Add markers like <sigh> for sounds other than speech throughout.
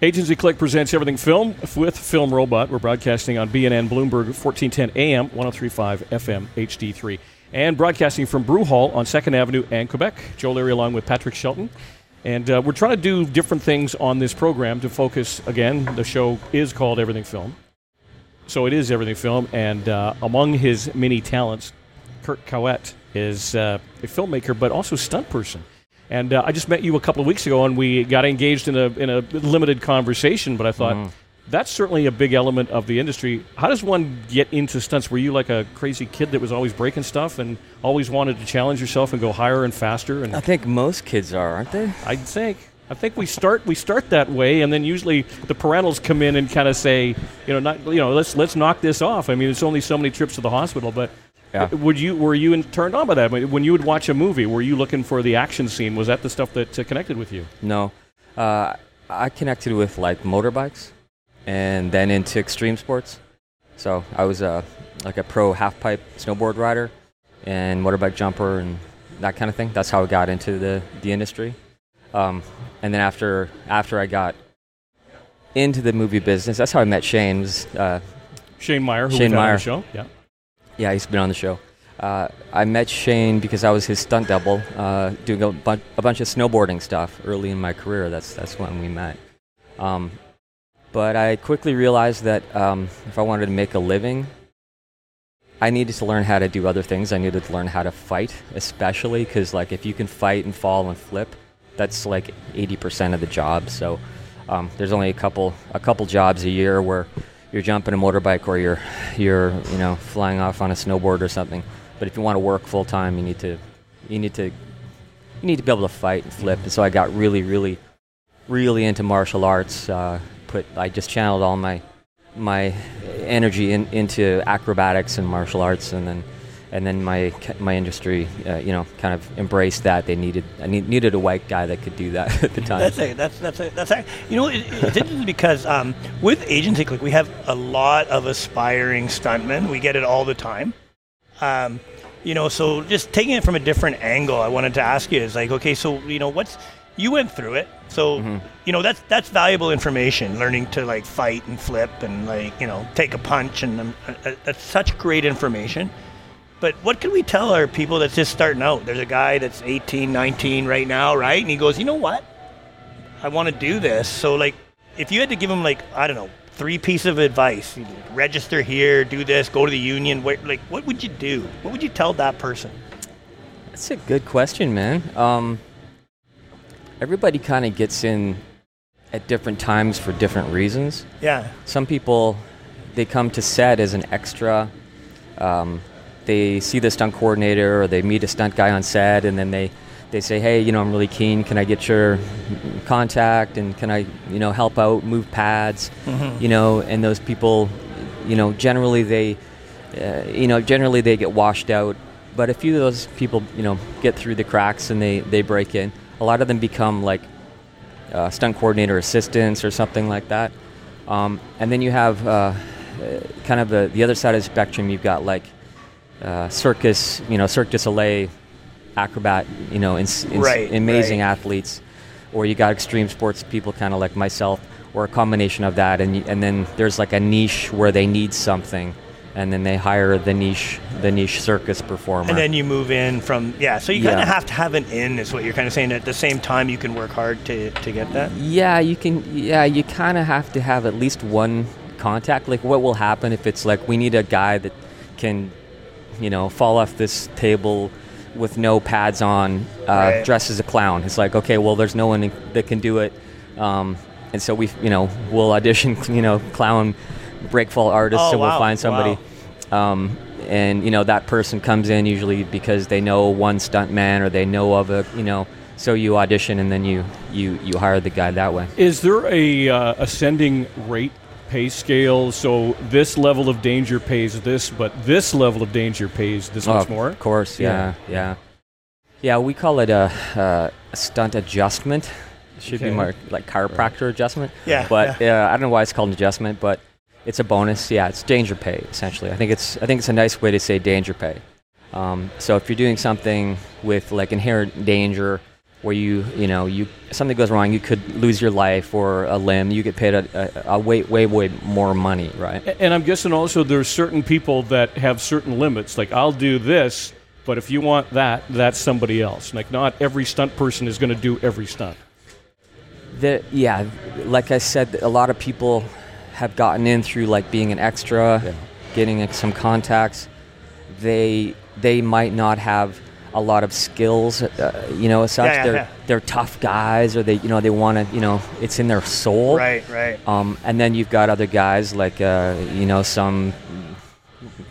Agency Click presents Everything Film with Film Robot. We're broadcasting on BNN Bloomberg 1410 AM, 1035 FM HD3, and broadcasting from Brew Hall on 2nd Avenue and Quebec. Joe Leary along with Patrick Shelton. And uh, we're trying to do different things on this program to focus. Again, the show is called Everything Film. So it is Everything Film. And uh, among his many talents, Kirk Caouette is uh, a filmmaker, but also stunt person. And uh, I just met you a couple of weeks ago, and we got engaged in a in a limited conversation. But I thought Mm-hmm. that's certainly a big element of the industry. How does one get into stunts? Were you like a crazy kid that was always breaking stuff and always wanted to challenge yourself and go higher and faster? And I think most kids are, aren't they? I think I think we start we start that way, and then usually the parentals come in and kind of say, you know, not you know, let's let's knock this off. I mean, it's only so many trips to the hospital, but. Yeah. Would you were you in, turned on by that? I mean, When you would watch a movie, were you looking for the action scene? Was that the stuff that uh, connected with you? No. Uh, I connected with like motorbikes and then into extreme sports. So I was a, like a pro half pipe snowboard rider and motorbike jumper and that kind of thing. That's how I got into the, the industry. Um, and then after, after I got into the movie business, that's how I met Shane. Was, uh, Shane Meier, who Shane Meier. the show. Yeah. Yeah, he's been on the show. Uh, I met Shane because I was his stunt double, uh, doing a, bun- a bunch of snowboarding stuff early in my career. That's that's when we met. Um, but I quickly realized that um, if I wanted to make a living, I needed to learn how to do other things. I needed to learn how to fight, especially because like if you can fight and fall and flip, that's like 80% of the job. So um, there's only a couple a couple jobs a year where you're jumping a motorbike or you're you're you know flying off on a snowboard or something. But if you want to work full time, you need to you need to you need to be able to fight and flip. And so I got really really really into martial arts. Uh, put I just channeled all my my energy in, into acrobatics and martial arts, and then and then my my industry, uh, you know, kind of embraced that. They needed I need, needed a white guy that could do that <laughs> at the time. That's a, that's that's a, that's a, you know it, it's interesting because um, with agency click we have a lot of aspiring stuntmen. We get it all the time. Um, you know, so just taking it from a different angle, I wanted to ask you is like, okay, so you know, what's you went through it, so Mm-hmm. you know that's that's valuable information. Learning to like fight and flip and like you know take a punch and um, uh, uh, that's such great information. But what can we tell our people that's just starting out? There's a guy that's 18, 19 right now, right? And he goes, you know what? I want to do this. So, like, if you had to give him, like, I don't know, three pieces of advice, you register here, do this, go to the union, like, what would you do? What would you tell that person? That's a good question, man. Um, everybody kind of gets in at different times for different reasons. Yeah. Some people, they come to set as an extra. Um, they see the stunt coordinator or they meet a stunt guy on set and then they, they say, hey, you know, I'm really keen. Can I get your contact and can I, you know, help out, move pads, you know, and those people, you know, generally they, uh, you know, generally they get washed out. But a few of those people, you know, get through the cracks and they, they break in. A lot of them become like uh, stunt coordinator assistants or something like that. Um, and then you have uh, uh, kind of the, the other side of the spectrum. You've got like uh, circus, you know, Cirque du Soleil acrobat, you know, ins- ins- Right, amazing right. athletes. Or you got extreme sports people, kind of like myself, or a combination of that. And and then there's like a niche where they need something, and then they hire the niche the niche circus performer. And then you move in from, yeah. So you kind Yeah. of have to have an in, is what you're kind of saying. At the same time, you can work hard to, to get that. Yeah, you can. Yeah, you kind of have to have at least one contact. Like, what will happen if it's like we need a guy that can, you know, fall off this table with no pads on, uh, Right. dressed as a clown? It's like, okay, well, there's no one that can do it, um, and so we, you know, we'll audition, <laughs> you know, clown breakfall artists, Oh, and we'll find somebody. Um, and you know that person comes in usually because they know one stunt man or they know of a you know so you audition and then you you you hire the guy that way Is there a uh, ascending rate pay scale? So this level of danger pays this, but this level of danger pays this much Oh, more. Of course, Yeah. yeah, yeah, yeah. we call it a, uh, a stunt adjustment. It should Okay. be more like chiropractor adjustment. Yeah, But uh, I don't know why it's called an adjustment, but it's a bonus. Yeah, it's danger pay essentially. I think it's I think it's a nice way to say danger pay. Um, so if you're doing something with like inherent danger, where you you know you something goes wrong, you could lose your life or a limb. You get paid a, a, a way way way more money, right? And I'm guessing also there's certain people that have certain limits. Like I'll do this, but if you want that, that's somebody else. Like not every stunt person is going to do every stunt. The, yeah, like I said, a lot of people have gotten in through like being an extra, getting uh, some contacts. They they might not have a lot of skills, uh, you know, as such. Yeah, yeah, they're yeah. they're tough guys, or they you know they want to you know it's in their soul. Right, right. Um, and then you've got other guys like uh, you know some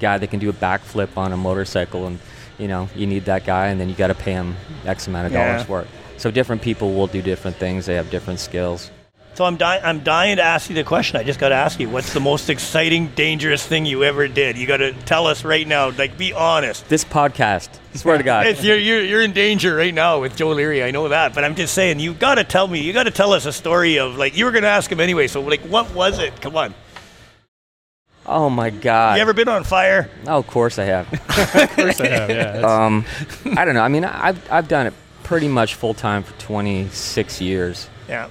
guy that can do a backflip on a motorcycle, and you know you need that guy, and then you got to pay him X amount of dollars for it. So different people will do different things. They have different skills. So I'm dying. I'm dying to ask you the question. I just got to ask you, what's the most exciting, dangerous thing you ever did? You got to tell us right now. Like, be honest. This podcast, swear to God, It's, you're, you're, you're in danger right now with Joe Leary. I know that, but I'm just saying you got to tell me. You got to tell us a story of like you were going to ask him anyway. So like, what was it? Come on. oh my God. You ever been on fire? oh, of course I have. <laughs> Of course I have. Yeah. That's- um, I don't know. I mean, I've I've done it pretty much full time for 26 years. Yeah.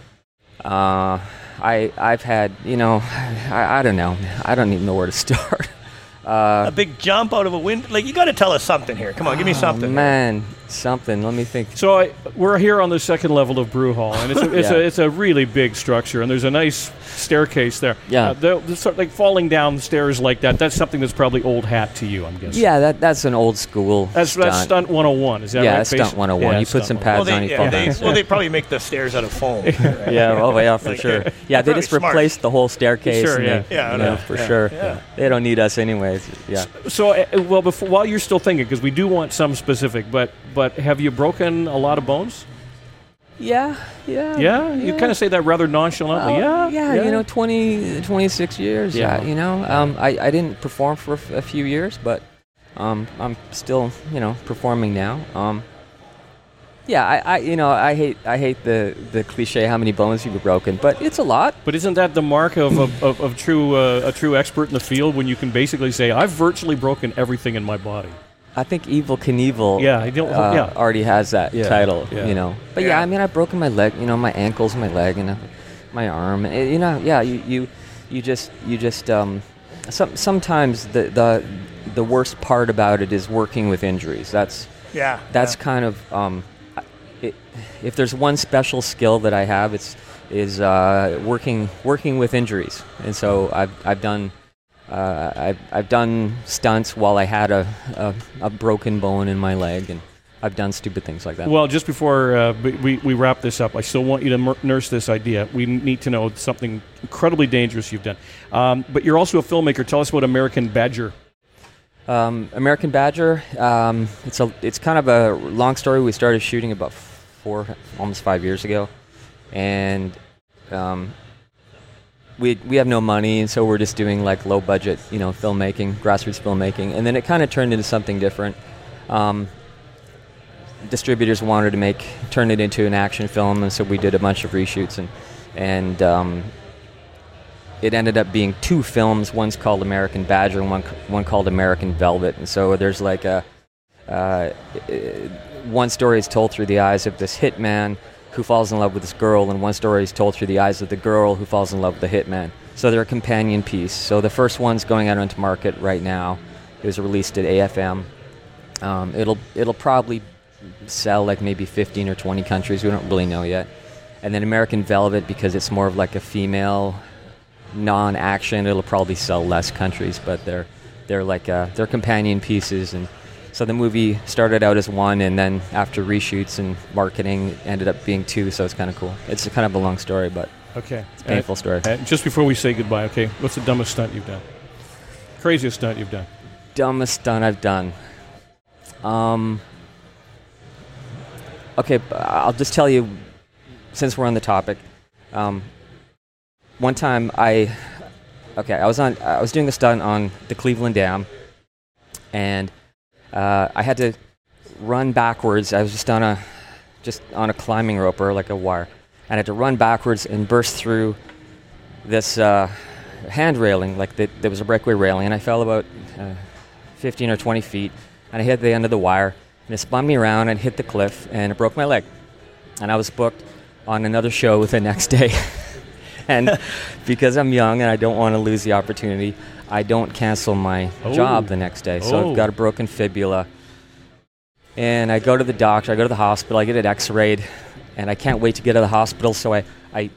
Uh, I I've had you know, <sighs> I, I don't know. I don't even know where to <laughs> start. Uh, A big jump out of a window. Like you got to tell us something here. Come on, give me something. Oh, man, something. Let me think. So I, we're here on the second level of Brew Hall, and it's a, it's, <laughs> Yeah. a, it's a really big structure, and there's a nice staircase there. Yeah. Uh, the, the sort like falling down stairs like that. That's something that's probably old hat to you, I'm guessing. Yeah, that that's an old school. That's stunt. that's stunt 101. Is that Yeah, right? that's stunt Basi- 101. Yeah, You put some 101. pads Well, on they, you yeah, fall they, down. well, they <laughs> probably make the stairs out of foam. <laughs> Yeah, oh yeah, for Like, sure. Yeah, they probably just smart. replaced the whole staircase. Sure, and yeah. they- Yeah, you know. know, for Yeah, sure. yeah. They don't need us anyways. Yeah. So, uh, well, before, while you're still thinking, because we do want some specific, but but have you broken a lot of bones? Yeah, yeah. Yeah, you kind of say that rather nonchalantly. Well, yeah, yeah, you know, 20, 26 years. Yeah. Yeah, you know, um, I, I didn't perform for a f- a few years, but um, I'm still, you know, performing now. Um, yeah, I, I, you know, I hate, I hate the, the cliche how many bones you've broken, but it's a lot. But isn't that the mark of of, of, of true uh, a true expert in the field when you can basically say I've virtually broken everything in my body? I think Evel Knievel, Yeah, I don't- uh, yeah. already has that Yeah, title, yeah. you know. But yeah. Yeah. I mean, I've broken my leg, you know, my ankles, my leg, and uh, my arm. Eh, you know, yeah, you, you, you just, you just, um, some, sometimes the, the, the worst part about it is working with injuries. That's, Yeah. that's yeah. kind of, um, it, if there's one special skill that I have, it's is uh, working working with injuries, and so I've I've done. Uh, I've, I've done stunts while I had a, a, a broken bone in my leg, and I've done stupid things like that. Well, just before uh, we- we, wrap this up, I still want you to nurse this idea. We need to know something incredibly dangerous you've done. Um, but you're also a filmmaker. Tell us about American Badger. Um, American Badger. Um, it's a it's kind of a long story. We started shooting about four, almost five years ago, and um, we we have no money, so we're just doing like low budget, you know, filmmaking, grassroots filmmaking, and then it kind of turned into something different. Um, distributors wanted to make turn it into an action film, and so we did a bunch of reshoots and and um, it ended up being two films. One's called American Badger, and one one called American Velvet. And so there's like a uh, one story is told through the eyes of this hitman who falls in love with this girl, and one story is told through the eyes of the girl who falls in love with the hitman. So they're a companion piece. So the first one's going out onto market right now. It was released at AFM. Um, it'll it'll probably sell like maybe 15 or 20 countries. We don't really know yet. And then American Velvet because it's more of like a female non-action. It'll probably sell less countries, but they're they're like uh, they're companion pieces. And so the movie started out as one, and then after reshoots and marketing, ended up being two. So it's kind of cool. It's a kind of a long story, but Okay. it's a painful story. Uh, just before we say goodbye, okay, what's the dumbest stunt you've done? Craziest stunt you've done? dumbest stunt I've done. Um. Okay, I'll just tell you, since we're on the topic. Um, one time I, okay, I was on, I was doing a stunt on the Cleveland Dam, and uh, I had to run backwards. I was just on a, just on a climbing rope or like a wire, and I had to run backwards and burst through this uh, hand railing, like the, there was a breakaway railing, and I fell about uh, 15 or 20 feet, and I hit the end of the wire, and it spun me around and hit the cliff, and it broke my leg. and I was booked on another show the next <laughs> day. <laughs> and because I'm young and I don't want to lose the opportunity, I don't cancel my Oh. job the next day. So Oh. I've got a broken fibula. And I go to the doctor, I go to the hospital, I get it x rayed, and I can't wait to get to the hospital. So I, I,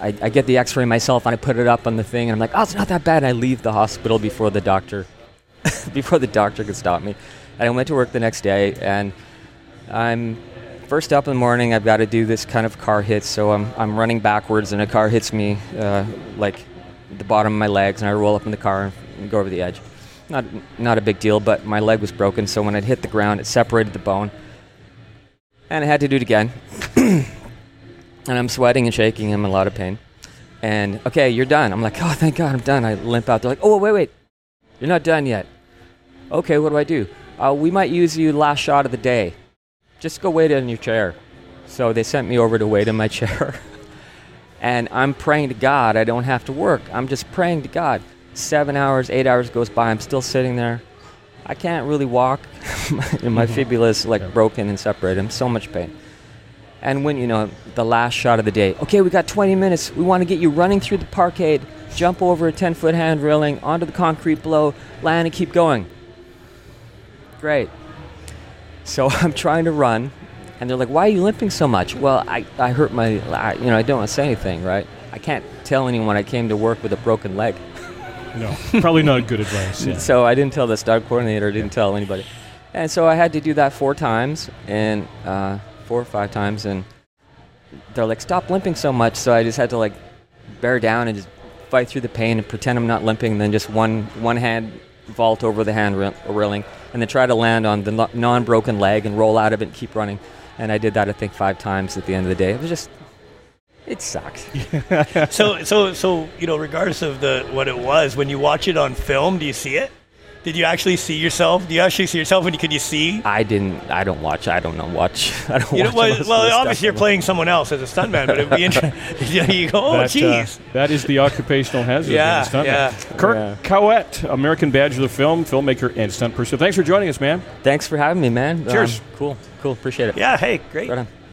I, I get the x ray myself and I put it up on the thing, and I'm like, oh, it's not that bad. And I leave the hospital before the doctor, <laughs> before the doctor could stop me. And I went to work the next day, and I'm first up in the morning. I've got to do this kind of car hit, so I'm, I'm running backwards, and a car hits me uh, like the bottom of my legs, and I roll up in the car and go over the edge. Not not a big deal, but my leg was broken, so when it hit the ground, it separated the bone, and I had to do it again. <clears throat> and I'm sweating and shaking. I'm in a lot of pain. And okay, you're done. I'm like, <laughs> oh, thank God, I'm done. I limp out. They're like, oh, wait, wait, you're not done yet. Okay, what do I do? Uh, we might use you last shot of the day. Just go wait in your chair. So they sent me over to wait in my <laughs> chair. and I'm praying to God I don't have to work. I'm just praying to God. Seven hours, eight hours goes by. I'm still sitting there. I can't really walk. <laughs> my mm-hmm. fibula is like broken and separated. I'm so much pain. And when, you know, the last shot of the day, okay, we got 20 minutes. We want to get you running through the parkade, jump over a 10 foot hand railing, onto the concrete below, land, and keep going. Great. So <laughs> I'm trying to run, and they're like, "Why are you limping so much?" Well, I, I hurt my, I, you know, I don't want to say anything, right? I can't tell anyone I came to work with a broken leg. <laughs> No, probably not good advice. <laughs> Yeah. So I didn't tell the stunt coordinator, didn't tell anybody. And so I had to do that four times, and uh, four or five times, and they're like, "Stop limping so much." So I just had to like bear down and just fight through the pain and pretend I'm not limping, and then just one one hand vault over the hand rail- railing, and then try to land on the non-broken leg and roll out of it and keep running. And I did that, I think, five times at the end of the day. It was just, it sucked. <laughs> So, so, so, you know, regardless of the what it was, when you watch it on film, do you see it? Did you actually see yourself? Do you actually see yourself? And could you see? I didn't. I don't watch. I don't know. Watch. <laughs> I don't You know, watch. well, well obviously stuff. you're playing someone else as a stuntman, but it'd be interesting. <laughs> <laughs> you go, oh, That, uh, jeez. that is the occupational hazard. Yeah, being a stuntman. yeah. Kirk Yeah. Caouette, American Badge of the Film, filmmaker and stunt person. Thanks for joining us, man. Thanks for having me, man. Cheers. Um, cool. Cool. Appreciate it. yeah, hey, great. Right on.